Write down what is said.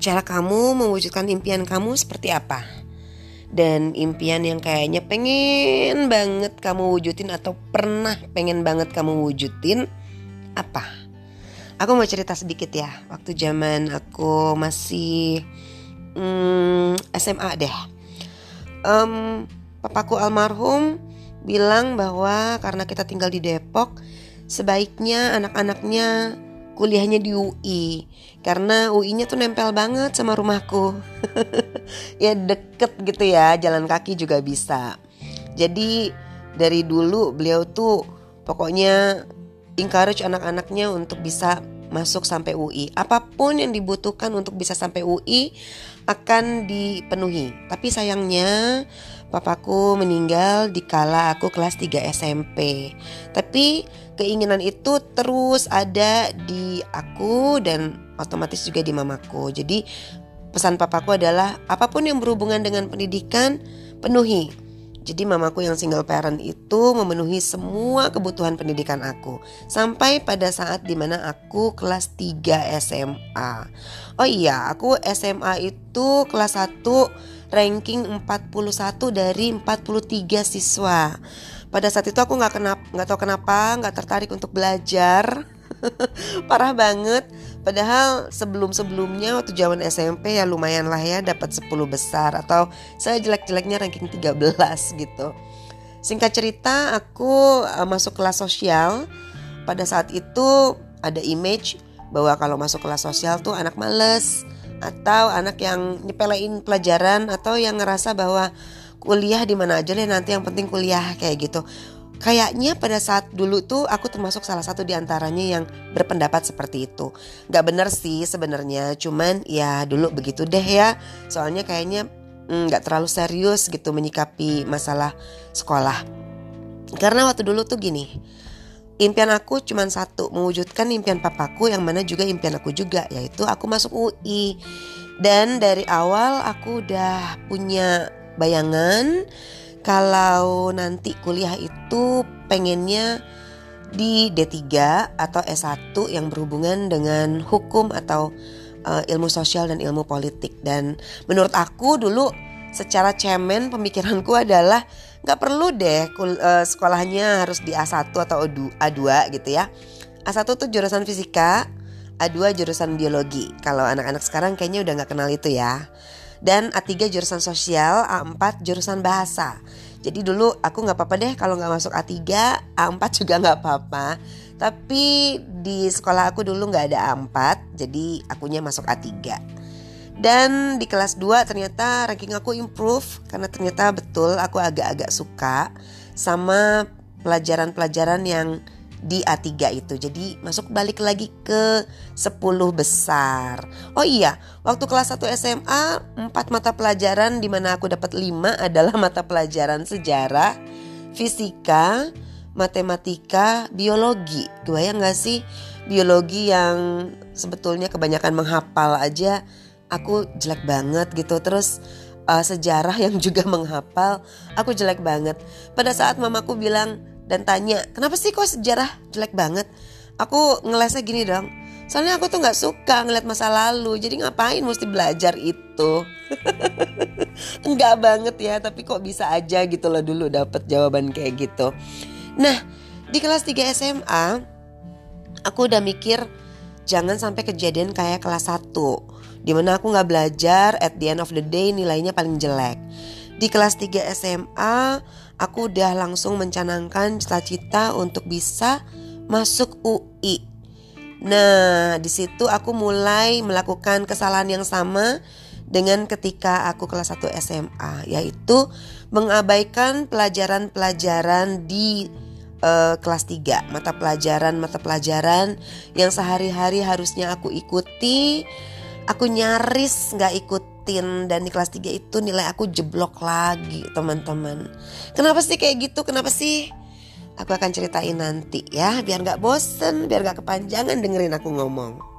cara kamu mewujudkan impian kamu seperti apa? Dan impian yang kayaknya pengen banget kamu wujudin atau pernah pengen banget kamu wujudin apa? Aku mau cerita sedikit ya. Waktu zaman aku masih hmm, SMA deh. Um, papaku almarhum bilang bahwa karena kita tinggal di Depok, sebaiknya anak-anaknya kuliahnya di UI karena UI-nya tuh nempel banget sama rumahku. ya deket gitu ya, jalan kaki juga bisa. Jadi dari dulu beliau tuh pokoknya encourage anak-anaknya untuk bisa masuk sampai UI. Apa pun yang dibutuhkan untuk bisa sampai UI akan dipenuhi. Tapi sayangnya papaku meninggal di kala aku kelas 3 SMP. Tapi keinginan itu terus ada di aku dan otomatis juga di mamaku. Jadi pesan papaku adalah apa pun yang berhubungan dengan pendidikan penuhi. Jadi mamaku yang single parent itu memenuhi semua kebutuhan pendidikan aku Sampai pada saat di mana aku kelas 3 SMA Oh iya aku SMA itu kelas 1 ranking 41 dari 43 siswa pada saat itu aku nggak kenapa nggak tahu kenapa nggak tertarik untuk belajar. Parah banget. Padahal sebelum sebelumnya waktu zaman SMP ya lumayan lah ya dapat 10 besar atau saya jelek-jeleknya ranking 13 gitu. Singkat cerita aku uh, masuk kelas sosial. Pada saat itu ada image bahwa kalau masuk kelas sosial tuh anak males atau anak yang nyepelein pelajaran atau yang ngerasa bahwa kuliah di mana aja deh nanti yang penting kuliah kayak gitu. Kayaknya pada saat dulu tuh aku termasuk salah satu di antaranya yang berpendapat seperti itu. Gak bener sih sebenarnya, cuman ya dulu begitu deh ya. Soalnya kayaknya mm, nggak mm, terlalu serius gitu menyikapi masalah sekolah. Karena waktu dulu tuh gini, impian aku cuma satu, mewujudkan impian papaku yang mana juga impian aku juga, yaitu aku masuk UI. Dan dari awal aku udah punya bayangan kalau nanti kuliah itu pengennya di D3 atau S1 yang berhubungan dengan hukum atau uh, ilmu sosial dan ilmu politik dan menurut aku dulu secara cemen pemikiranku adalah nggak perlu deh kul, uh, sekolahnya harus di A1 atau A2 gitu ya. A1 tuh jurusan fisika, A2 jurusan biologi. Kalau anak-anak sekarang kayaknya udah nggak kenal itu ya dan A3 jurusan sosial, A4 jurusan bahasa. Jadi dulu aku nggak apa-apa deh kalau nggak masuk A3, A4 juga nggak apa-apa. Tapi di sekolah aku dulu nggak ada A4, jadi akunya masuk A3. Dan di kelas 2 ternyata ranking aku improve karena ternyata betul aku agak-agak suka sama pelajaran-pelajaran yang di A3 itu. Jadi masuk balik lagi ke 10 besar. Oh iya, waktu kelas 1 SMA 4 mata pelajaran di mana aku dapat 5 adalah mata pelajaran sejarah, fisika, matematika, biologi. Kebayang gak sih biologi yang sebetulnya kebanyakan menghafal aja aku jelek banget gitu. Terus uh, sejarah yang juga menghafal aku jelek banget. Pada saat mamaku bilang dan tanya kenapa sih kok sejarah jelek banget? Aku ngelesnya gini dong soalnya aku tuh nggak suka ngeliat masa lalu jadi ngapain mesti belajar itu? Enggak banget ya tapi kok bisa aja gitu loh dulu dapet jawaban kayak gitu. Nah di kelas 3 SMA aku udah mikir jangan sampai kejadian kayak kelas 1 di mana aku nggak belajar at the end of the day nilainya paling jelek di kelas 3 SMA, aku udah langsung mencanangkan cita-cita untuk bisa masuk UI. Nah, di situ aku mulai melakukan kesalahan yang sama dengan ketika aku kelas 1 SMA, yaitu mengabaikan pelajaran-pelajaran di uh, kelas 3, mata pelajaran-mata pelajaran yang sehari-hari harusnya aku ikuti, aku nyaris nggak ikut dan di kelas 3 itu nilai aku jeblok lagi teman-teman. Kenapa sih kayak gitu? Kenapa sih? Aku akan ceritain nanti ya biar nggak bosen biar nggak kepanjangan dengerin aku ngomong